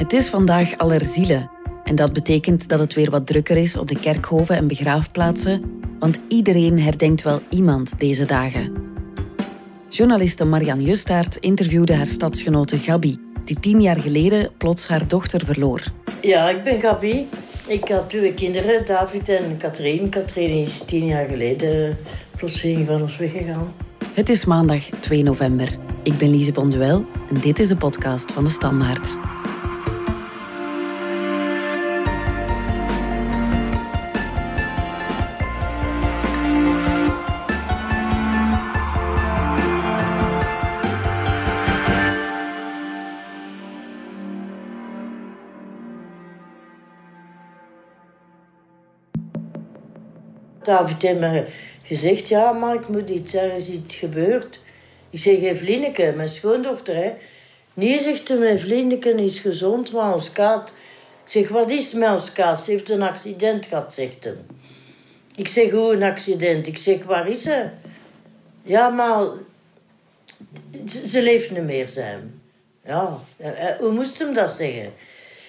Het is vandaag Allerzielen. En dat betekent dat het weer wat drukker is op de kerkhoven en begraafplaatsen, want iedereen herdenkt wel iemand deze dagen. Journaliste Marianne Justaert interviewde haar stadsgenote Gabi, die tien jaar geleden plots haar dochter verloor. Ja, ik ben Gabi. Ik had twee kinderen, David en Katrien. Katrien is tien jaar geleden plotseling van ons weggegaan. Het is maandag 2 november. Ik ben Lise Bonduel en dit is de podcast van de Standaard. David heeft me gezegd, ja, maar ik moet iets, er is iets gebeurd. Ik zeg, Evelineke, mijn schoondochter, hè. Nee, zegt hij, mijn Evelineke is gezond, maar ons kaat... Ik zeg, wat is het met ons kaat? Ze heeft een accident gehad, zegt hij. Ik zeg, hoe een accident? Ik zeg, waar is ze? Ja, maar... Ze, leeft niet meer, zijn. Ja, eh, eh, hoe moest hem dat zeggen?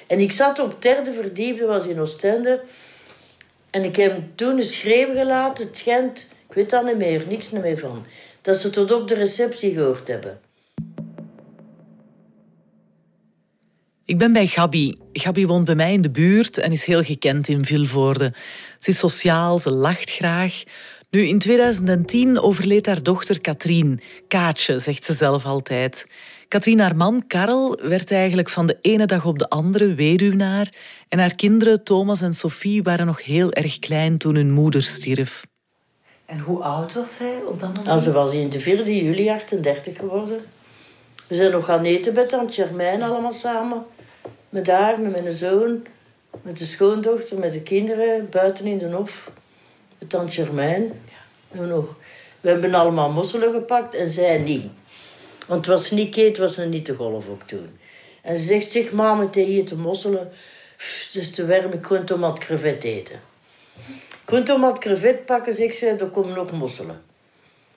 En ik zat op het derde verdiepte, was in Oostende... En ik heb hem toen een schreeuw gelaten. Het schijnt, ik weet dat niet meer, niks meer van. Dat ze tot op de receptie gehoord hebben. Ik ben bij Gabi. Gabi woont bij mij in de buurt en is heel gekend in Vilvoorde. Ze is sociaal, ze lacht graag. Nu, in 2010 overleed haar dochter Katrien. Kaatje, zegt ze zelf altijd. Katrien, haar man Karel, werd eigenlijk van de ene dag op de andere weduwnaar. En haar kinderen, Thomas en Sophie, waren nog heel erg klein toen hun moeder stierf. En hoe oud was zij op dat moment? En ze was in de 4 juli 38 geworden. We zijn nog gaan eten bij tante Germain allemaal samen. Met haar, met mijn zoon, met de schoondochter, met de kinderen, buiten in de hof. Met tante Germain. We hebben, nog, we hebben allemaal mosselen gepakt en zij niet. Want het was niet keet, was nog niet te golf ook toen. En ze zegt, zeg maar met hier te mosselen. Het is te warm, ik kon crevet eten. Ik kon tomat crevet pakken, zegt ze, er komen ook mosselen.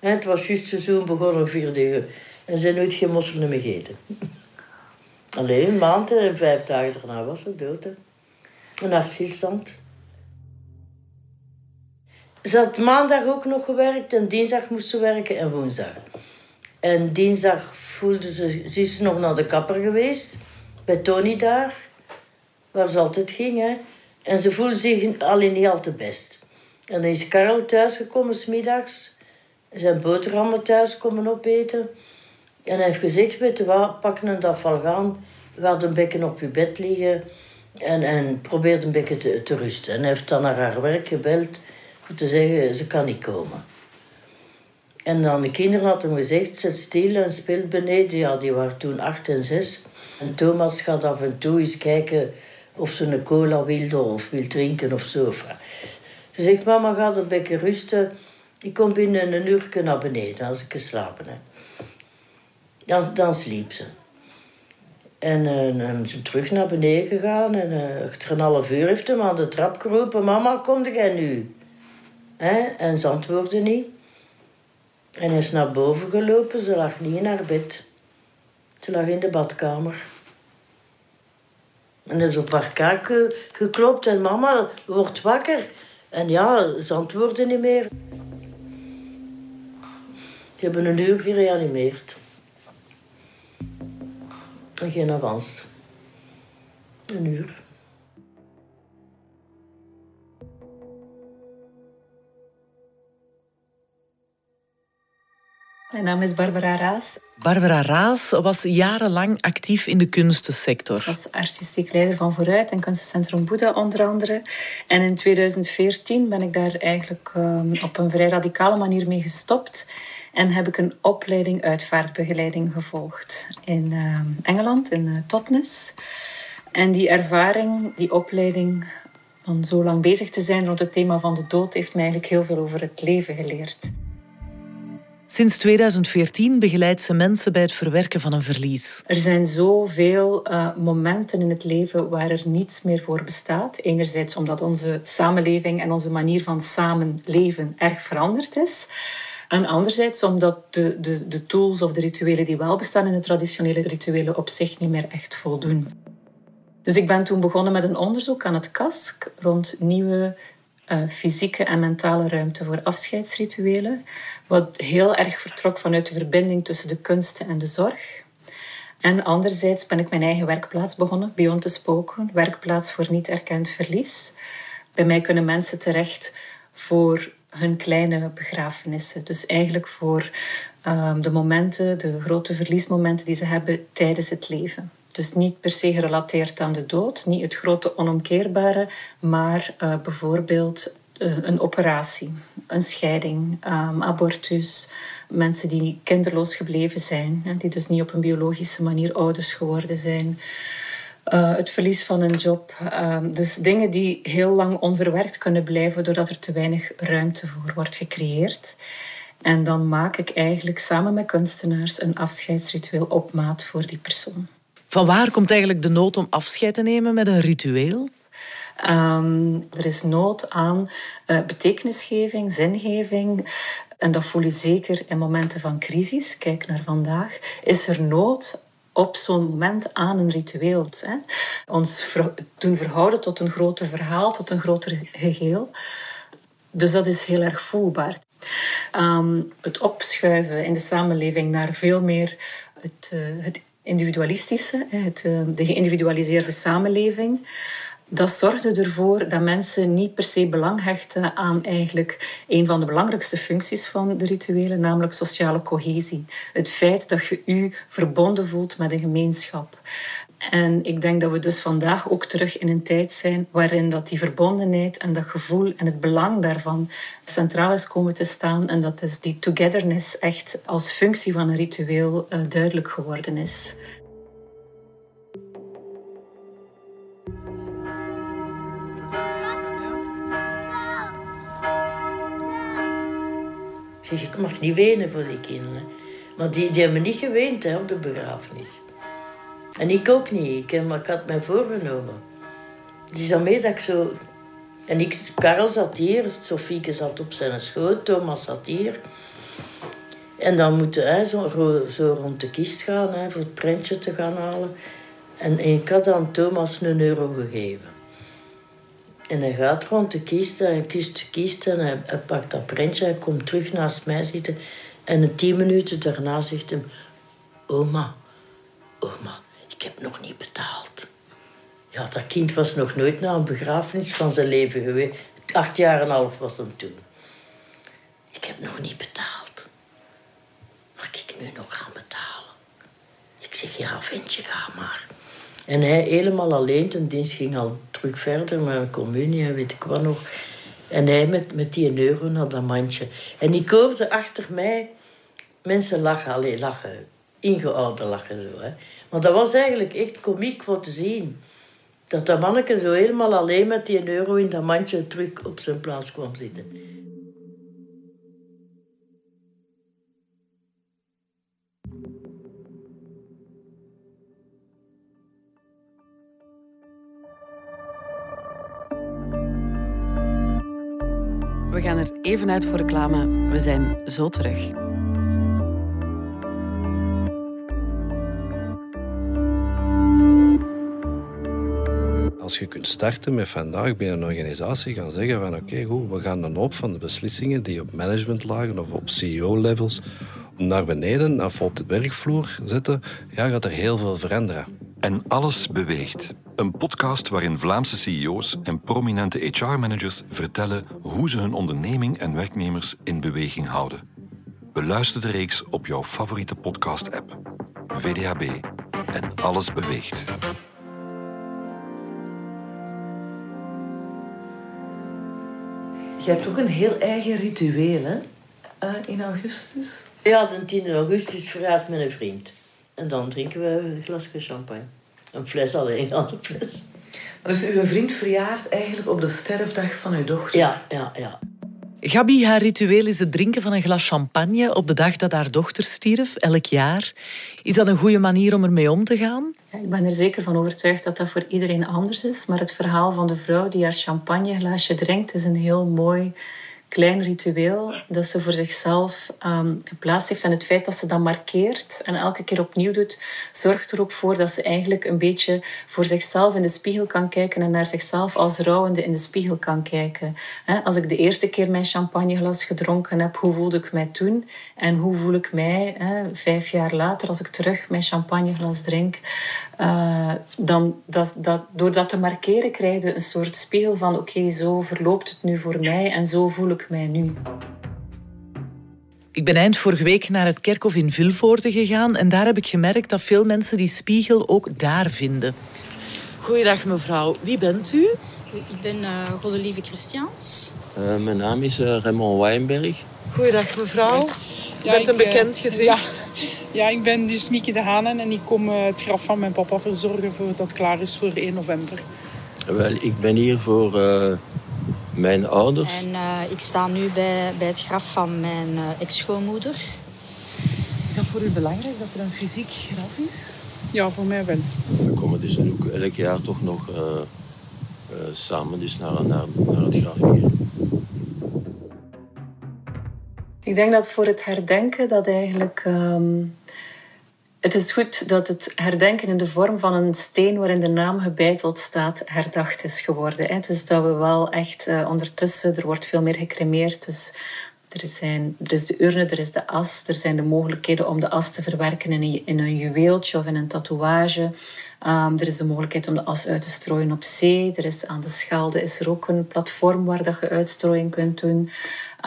En het was juist seizoen begonnen, vierde uur. En ze nooit geen mosselen meer gegeten. Alleen een maand en vijf dagen daarna was ze dood. Hè. Een hartstilstand. Ze had maandag ook nog gewerkt en dinsdag moest ze werken en woensdag. En dinsdag voelde ze, ze is nog naar de kapper geweest, bij Tony daar, waar ze altijd ging. Hè. En ze voelde zich alleen niet al te best. En dan is Karel thuisgekomen smiddags, zijn boterhammen thuis komen opeten. En hij heeft gezegd, weet wat, pak een gaan, gaat een bekken op je bed liggen en, en probeert een beetje te, te rusten. En hij heeft dan naar haar werk gebeld om te zeggen, ze kan niet komen. En dan de kinderen hadden hem gezegd, zet stil en speelt beneden. Ja, die waren toen acht en zes. En Thomas gaat af en toe eens kijken of ze een cola wilde of wil drinken of zo. Ze zegt, mama gaat een beetje rusten. Ik kom binnen een uur naar beneden als ik geslapen heb. Dan, dan sliep ze. En uh, ze terug naar beneden gegaan. En uh, achter een half uur heeft hem aan de trap geroepen. Mama, kom jij nu? En ze antwoordde niet. En hij is naar boven gelopen. Ze lag niet in haar bed. Ze lag in de badkamer. En er is op haar kaak geklopt. En mama wordt wakker. En ja, ze antwoordde niet meer. Ze hebben een uur gereanimeerd. En geen avans. Een uur. Mijn naam is Barbara Raas. Barbara Raas was jarenlang actief in de kunstensector. Ik was artistiek leider van Vooruit en kunstencentrum Boeddha onder andere. En in 2014 ben ik daar eigenlijk um, op een vrij radicale manier mee gestopt. En heb ik een opleiding uitvaartbegeleiding gevolgd in uh, Engeland, in uh, Totnes. En die ervaring, die opleiding, van zo lang bezig te zijn rond het thema van de dood, heeft mij eigenlijk heel veel over het leven geleerd. Sinds 2014 begeleidt ze mensen bij het verwerken van een verlies. Er zijn zoveel uh, momenten in het leven waar er niets meer voor bestaat. Enerzijds omdat onze samenleving en onze manier van samenleven erg veranderd is. En anderzijds omdat de, de, de tools of de rituelen die wel bestaan in de traditionele rituelen op zich niet meer echt voldoen. Dus ik ben toen begonnen met een onderzoek aan het KASK rond nieuwe uh, fysieke en mentale ruimte voor afscheidsrituelen. Wat heel erg vertrok vanuit de verbinding tussen de kunsten en de zorg. En anderzijds ben ik mijn eigen werkplaats begonnen, Beyond the Spoken, werkplaats voor niet erkend verlies. Bij mij kunnen mensen terecht voor hun kleine begrafenissen. Dus eigenlijk voor um, de momenten, de grote verliesmomenten die ze hebben tijdens het leven. Dus niet per se gerelateerd aan de dood, niet het grote onomkeerbare, maar uh, bijvoorbeeld uh, een operatie, een scheiding, um, abortus, mensen die kinderloos gebleven zijn, hè, die dus niet op een biologische manier ouders geworden zijn. Uh, het verlies van een job. Uh, dus dingen die heel lang onverwerkt kunnen blijven doordat er te weinig ruimte voor wordt gecreëerd. En dan maak ik eigenlijk samen met kunstenaars een afscheidsritueel op maat voor die persoon. Van waar komt eigenlijk de nood om afscheid te nemen met een ritueel? Um, er is nood aan uh, betekenisgeving, zingeving. En dat voel je zeker in momenten van crisis. Kijk naar vandaag. Is er nood op zo'n moment aan een ritueel. Hè? Ons doen verhouden tot een groter verhaal, tot een groter geheel. Dus dat is heel erg voelbaar. Um, het opschuiven in de samenleving naar veel meer het, uh, het individualistische, het, uh, de geïndividualiseerde samenleving dat zorgde ervoor dat mensen niet per se belang hechten aan eigenlijk een van de belangrijkste functies van de rituelen, namelijk sociale cohesie. Het feit dat je je verbonden voelt met een gemeenschap. En ik denk dat we dus vandaag ook terug in een tijd zijn waarin dat die verbondenheid en dat gevoel en het belang daarvan centraal is komen te staan en dat dus die togetherness echt als functie van een ritueel uh, duidelijk geworden is. ik mag niet wenen voor die kinderen. Maar die, die hebben niet geweend hè, op de begrafenis. En ik ook niet. Ik, maar ik had mij voorgenomen. Is mee dat ik zo... En ik, Karel zat hier, Sofieke zat op zijn schoot, Thomas zat hier. En dan moeten hij zo, zo rond de kist gaan, hè, voor het prentje te gaan halen. En ik had dan Thomas een euro gegeven. En hij gaat rond de kist en hij kust de kist en hij, pakt dat prentje. Hij komt terug naast mij zitten. En een tien minuten daarna zegt hij... Oma, oma, heb nog niet betaald. Ja, dat kind was nog nooit na een begrafenis van zijn leven geweest. Acht jaar en een half was hem toen. Ik heb nog niet betaald. Mag ik nu nog gaan betalen? Ik zeg, ja, ventje, ga maar. En hij helemaal alleen, ten dienst ging al terug verder met een communie en weet ik wat nog. En hij met, met die euro naar dat mandje. En ik hoorde achter mij mensen lachen, alleen lachen. Ingeoude lachen zo. Hè. Maar dat was eigenlijk echt komiek voor te zien. Dat dat manneke zo helemaal alleen met die euro in dat mandje terug op zijn plaats kwam zitten. We gaan er even uit voor reclame. We zijn zo terug. Als je kunt starten met vandaag bij een organisatie gaan zeggen van oké, goed, we gaan een hoop van de beslissingen die op managementlagen of op CEO-levels naar beneden of op de werkvloer zetten, ja, gaat er heel veel veranderen. En alles beweegt. Een podcast waarin Vlaamse CEO's en prominente HR-managers vertellen hoe ze hun onderneming en werknemers in beweging houden. Beluister de reeks op jouw favoriete podcast-app. VDHB en alles beweegt. Je hebt ook een heel eigen ritueel, hè? Uh, in augustus. Ja, de 10 augustus verjaart met een vriend. En dan drinken we een glasje champagne. Een fles alleen, aan de fles. Dus uw vriend verjaart eigenlijk op de sterfdag van uw dochter? Ja, ja, ja. Gabi, haar ritueel is het drinken van een glas champagne op de dag dat haar dochter stierf, elk jaar. Is dat een goede manier om ermee om te gaan? Ik ben er zeker van overtuigd dat dat voor iedereen anders is. Maar het verhaal van de vrouw die haar champagneglaasje drinkt is een heel mooi klein ritueel dat ze voor zichzelf um, geplaatst heeft. En het feit dat ze dat markeert en elke keer opnieuw doet, zorgt er ook voor dat ze eigenlijk een beetje voor zichzelf in de spiegel kan kijken en naar zichzelf als rouwende in de spiegel kan kijken. Als ik de eerste keer mijn champagneglas gedronken heb, hoe voelde ik mij toen? En hoe voel ik mij vijf jaar later als ik terug mijn champagneglas drink? Uh, dan dat, dat, door dat te markeren krijg je een soort spiegel van oké, zo verloopt het nu voor mij en zo voel ik mij nu. Ik ben eind vorige week naar het kerkhof in Vilvoorde gegaan en daar heb ik gemerkt dat veel mensen die spiegel ook daar vinden. Goeiedag mevrouw, wie bent u? Ik ben uh, Godelieve Christiaans. Uh, mijn naam is uh, Raymond Wijnberg. Goeiedag mevrouw. Je bent een bekend gezicht. Ja, ik ben dus Mieke de Hanen en ik kom eh, het graf van mijn papa verzorgen voordat het klaar is voor 1 november. Wel, ik ben hier voor uh, mijn ouders. En uh, ik sta nu bij, bij het graf van mijn ex-schoonmoeder. Is dat voor u belangrijk dat er een fysiek graf is? Ja, voor mij wel. We komen dus ook elk jaar toch nog samen dus naar, naar, naar het graf hier. Ik denk dat voor het herdenken dat eigenlijk. Um, het is goed dat het herdenken in de vorm van een steen waarin de naam gebeiteld staat herdacht is geworden. Hè. Dus dat we wel echt uh, ondertussen, er wordt veel meer gecremeerd. Dus er, zijn, er is de urne, er is de as, er zijn de mogelijkheden om de as te verwerken in een, in een juweeltje of in een tatoeage. Um, er is de mogelijkheid om de as uit te strooien op zee. Er is aan de Schelde is er ook een platform waar dat je uitstrooiing kunt doen.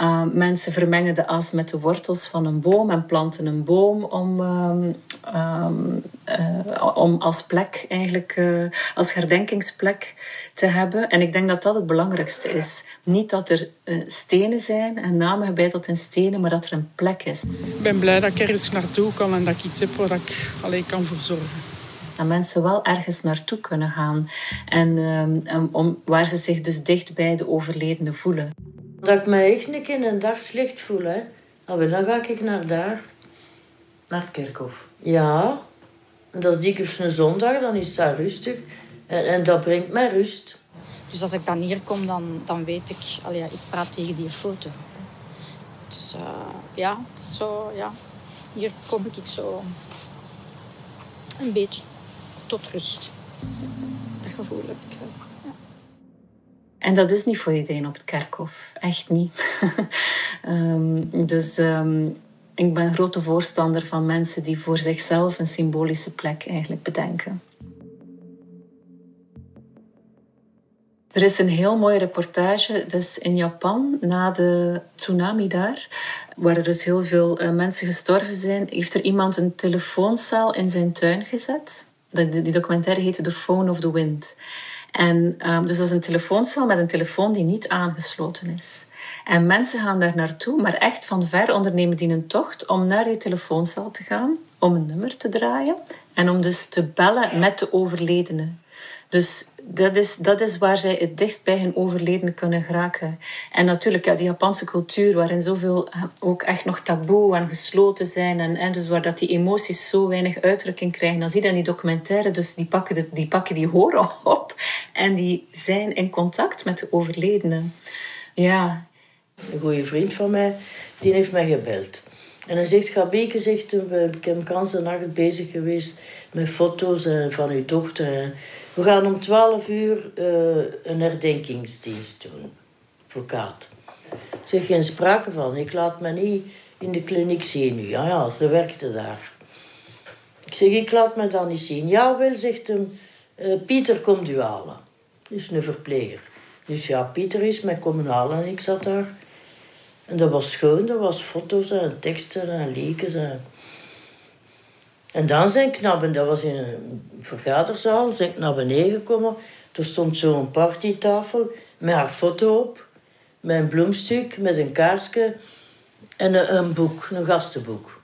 Uh, mensen vermengen de as met de wortels van een boom en planten een boom om, um, um, uh, om als plek, eigenlijk uh, als herdenkingsplek te hebben. En ik denk dat dat het belangrijkste is. Niet dat er stenen zijn en namen gebeiteld in stenen, maar dat er een plek is. Ik ben blij dat ik ergens naartoe kan en dat ik iets heb waar ik alleen kan voor zorgen dat mensen wel ergens naartoe kunnen gaan. En um, om, waar ze zich dus dicht bij de overledene voelen. Dat ik me echt een keer in een dagslicht voel. Hè. Ah, dan ga ik naar daar. Naar het kerkhof? Ja. En dat is dikwijls een zondag, dan is daar rustig. En, en dat brengt mij rust. Dus als ik dan hier kom, dan, dan weet ik... Allee, ik praat tegen die foto. Dus uh, ja, zo, ja, hier kom ik zo een beetje tot rust. Dat gevoel heb ik. En dat is niet voor iedereen op het kerkhof. Echt niet. um, dus um, ik ben grote voorstander van mensen die voor zichzelf een symbolische plek eigenlijk bedenken. Er is een heel mooie reportage, is in Japan, na de tsunami daar, waar er dus heel veel uh, mensen gestorven zijn, heeft er iemand een telefooncel in zijn tuin gezet. Die documentaire heette The Phone of the Wind. En um, dus dat is een telefooncel met een telefoon die niet aangesloten is. En mensen gaan daar naartoe, maar echt van ver ondernemen die een tocht om naar die telefooncel te gaan, om een nummer te draaien en om dus te bellen met de overledene. Dus dat is, dat is waar zij het dichtst bij hun overledene kunnen geraken. En natuurlijk, ja, die Japanse cultuur, waarin zoveel eh, ook echt nog taboe en gesloten zijn. En, en dus waar dat die emoties zo weinig uitdrukking krijgen. Dan zie je dan die documentaire, dus die pakken, die pakken die horen op. En die zijn in contact met de overledene. Ja. Een goede vriend van mij, die heeft mij gebeld. En hij zegt, Gabeke, zegt, ik kans de nacht bezig geweest met foto's eh, van uw dochter. We gaan om 12 uur uh, een herdenkingsdienst doen. Advocaat. Zeg, geen sprake van. Ik laat me niet in de kliniek zien. Ja, ja, ze werkte daar. Ik zeg, ik laat me dan niet zien. Ja, wel, zegt hem, uh, Pieter komt u halen. Is een verpleger. Dus ja, Pieter is mij komen halen en ik zat daar. En dat was schoon, dat was foto's en teksten en lekens. En... En dan zijn knappen, dat was in een vergaderzaal, zijn ik naar beneden gekomen. Er stond zo'n partytafel met haar foto op, met een bloemstuk, met een kaarsje en een, een, boek, een gastenboek.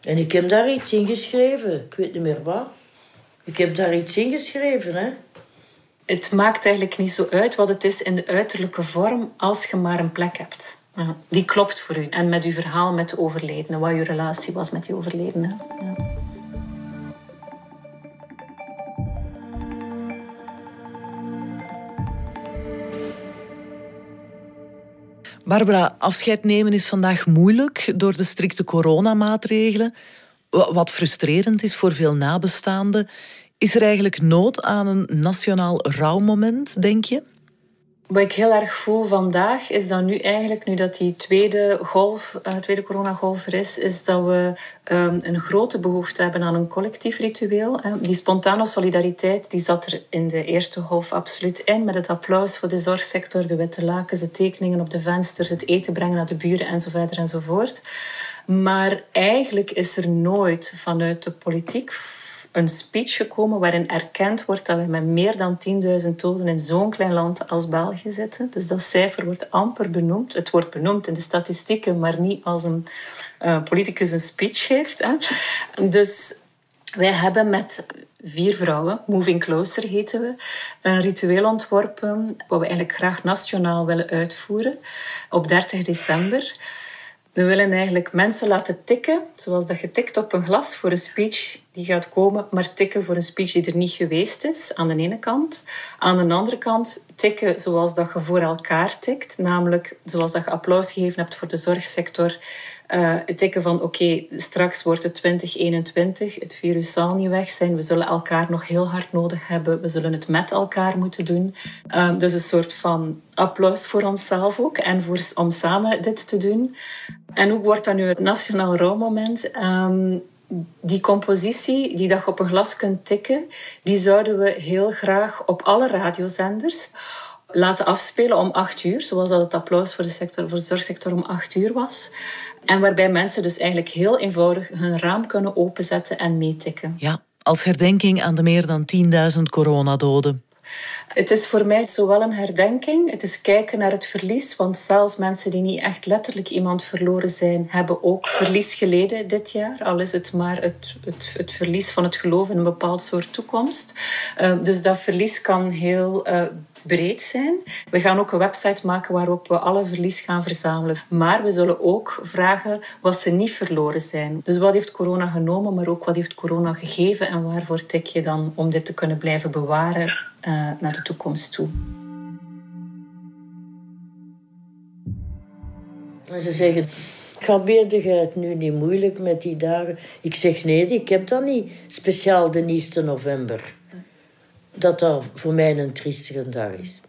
En ik heb daar iets in geschreven, ik weet niet meer wat. Ik heb daar iets in geschreven, hè. Het maakt eigenlijk niet zo uit wat het is in de uiterlijke vorm, als je maar een plek hebt. Die klopt voor u. En met uw verhaal met de overledene, wat uw relatie was met die overledene. Ja. Barbara, afscheid nemen is vandaag moeilijk door de strikte coronamaatregelen. Wat frustrerend is voor veel nabestaanden. Is er eigenlijk nood aan een nationaal rouwmoment, denk je? Wat ik heel erg voel vandaag is dat nu eigenlijk, nu dat die tweede golf, uh, tweede coronagolf er is, is dat we um, een grote behoefte hebben aan een collectief ritueel. Die spontane solidariteit, die zat er in de eerste golf absoluut in, met het applaus voor de zorgsector, de witte lakens, de tekeningen op de vensters, het eten brengen naar de buren en zo verder enzovoort. Maar eigenlijk is er nooit vanuit de politiek een speech gekomen waarin erkend wordt dat we met meer dan 10.000 doden in zo'n klein land als België zitten. Dus dat cijfer wordt amper benoemd. Het wordt benoemd in de statistieken, maar niet als een uh, politicus een speech geeft. Hè. Dus wij hebben met vier vrouwen, Moving Closer heten we, een ritueel ontworpen wat we eigenlijk graag nationaal willen uitvoeren op 30 december. We willen eigenlijk mensen laten tikken, zoals dat je tikt op een glas voor een speech die gaat komen, maar tikken voor een speech die er niet geweest is, aan de ene kant. Aan de andere kant tikken zoals dat je voor elkaar tikt, namelijk zoals dat je applaus gegeven hebt voor de zorgsector, uh, het tikken van oké, straks wordt het 2021, het virus zal niet weg zijn, we zullen elkaar nog heel hard nodig hebben, we zullen het met elkaar moeten doen. Uh, dus een soort van applaus voor onszelf ook en voor, om samen dit te doen. En hoe wordt dat nu het nationaal rouwmoment? Um, die compositie die dat je op een glas kunt tikken, die zouden we heel graag op alle radiozenders laten afspelen om acht uur, zoals dat het applaus voor de, sector, voor de zorgsector om acht uur was. En waarbij mensen dus eigenlijk heel eenvoudig hun raam kunnen openzetten en meetikken. Ja, als herdenking aan de meer dan 10.000 coronadoden. Het is voor mij zowel een herdenking, het is kijken naar het verlies, want zelfs mensen die niet echt letterlijk iemand verloren zijn, hebben ook verlies geleden dit jaar, al is het maar het, het, het verlies van het geloof in een bepaald soort toekomst. Uh, dus dat verlies kan heel uh, breed zijn. We gaan ook een website maken waarop we alle verlies gaan verzamelen. Maar we zullen ook vragen wat ze niet verloren zijn. Dus wat heeft corona genomen, maar ook wat heeft corona gegeven en waarvoor tik je dan om dit te kunnen blijven bewaren uh, naar de toekomst toe. Ze zeggen, Gabeerde je het nu niet moeilijk met die dagen? Ik zeg nee, ik heb dat niet. Speciaal de 1 november dat dat voor mij een triestige dag is.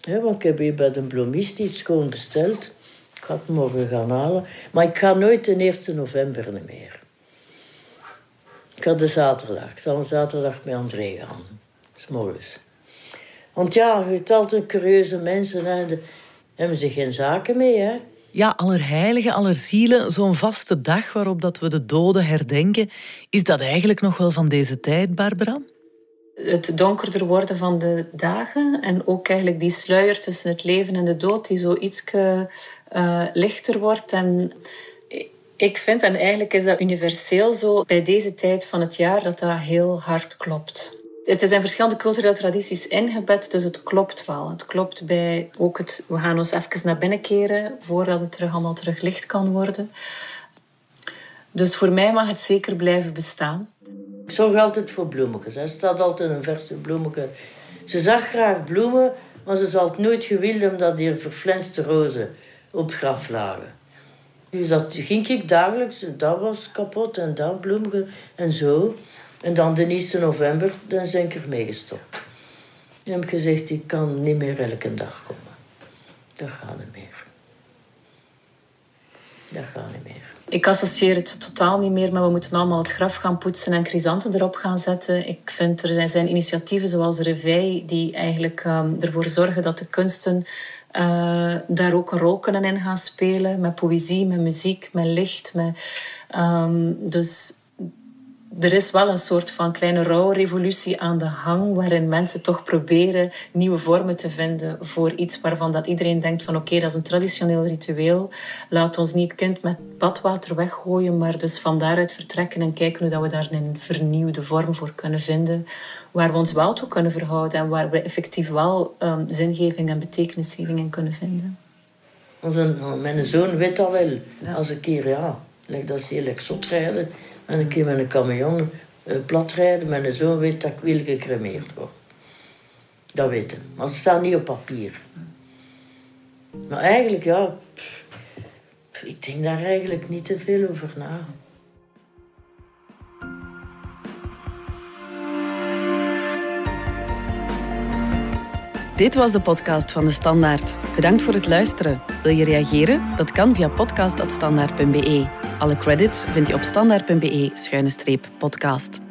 want ik heb hier bij de bloemist iets gewoon besteld. Ik ga het morgen gaan halen. Maar ik ga nooit de 1 november meer. Ik ga de zaterdag. Ik zal een zaterdag met André gaan. Morgens. Want ja, je hebt altijd curieuze mensen. De, hebben ze geen zaken mee, hè. Ja, allerheiligen, allerzielen, zo'n vaste dag waarop dat we de doden herdenken. Is dat eigenlijk nog wel van deze tijd, Barbara? Het donkerder worden van de dagen en ook eigenlijk die sluier tussen het leven en de dood die zo iets uh, lichter wordt. En ik vind, en eigenlijk is dat universeel zo, bij deze tijd van het jaar, dat dat heel hard klopt. Het zijn verschillende culturele tradities ingebed, dus het klopt wel. Het klopt bij ook het, we gaan ons even naar binnen keren voordat het terug allemaal terug licht kan worden. Dus voor mij mag het zeker blijven bestaan. Ik zorg altijd voor bloemetjes. Er staat altijd een verse bloemetje. Ze zag graag bloemen, maar ze zal het nooit gewild omdat die verflenste rozen op het graf lagen. Dus dat ging ik dagelijks. Dat was kapot en dat bloemetje en zo. En dan de 1 november, dan zijn ik ermee gestopt. Dan heb ik gezegd, ik kan niet meer elke dag komen. Dat gaat niet meer. Dat gaat niet meer. Ik associeer het totaal niet meer, maar we moeten allemaal het graf gaan poetsen en chrysanten erop gaan zetten. Ik vind er zijn initiatieven zoals Revij die eigenlijk um, ervoor zorgen dat de kunsten uh, daar ook een rol kunnen in gaan spelen. Met poëzie, met muziek, met licht. Met, um, dus er is wel een soort van kleine rouwrevolutie aan de hang, waarin mensen toch proberen nieuwe vormen te vinden voor iets waarvan dat iedereen denkt van oké, dat is een traditioneel ritueel. Laat ons niet kind met badwater weggooien, maar dus van daaruit vertrekken en kijken hoe dat we daar een vernieuwde vorm voor kunnen vinden, waar we ons wel toe kunnen verhouden en waar we effectief wel um, zingeving en betekenisgeving in kunnen vinden. Onze, mijn zoon weet dat wel. Als ik hier, ja, dat is heel zot rijden en een keer met een camion uh, platrijden. Mijn zoon weet dat ik wil gecremeerd worden. Dat hij. Maar ze staat niet op papier. Maar eigenlijk, ja, ik denk daar eigenlijk niet te veel over na. Dit was de podcast van De Standaard. Bedankt voor het luisteren. Wil je reageren? Dat kan via podcast.standaard.be. Alle credits vind je op standaard.be-podcast.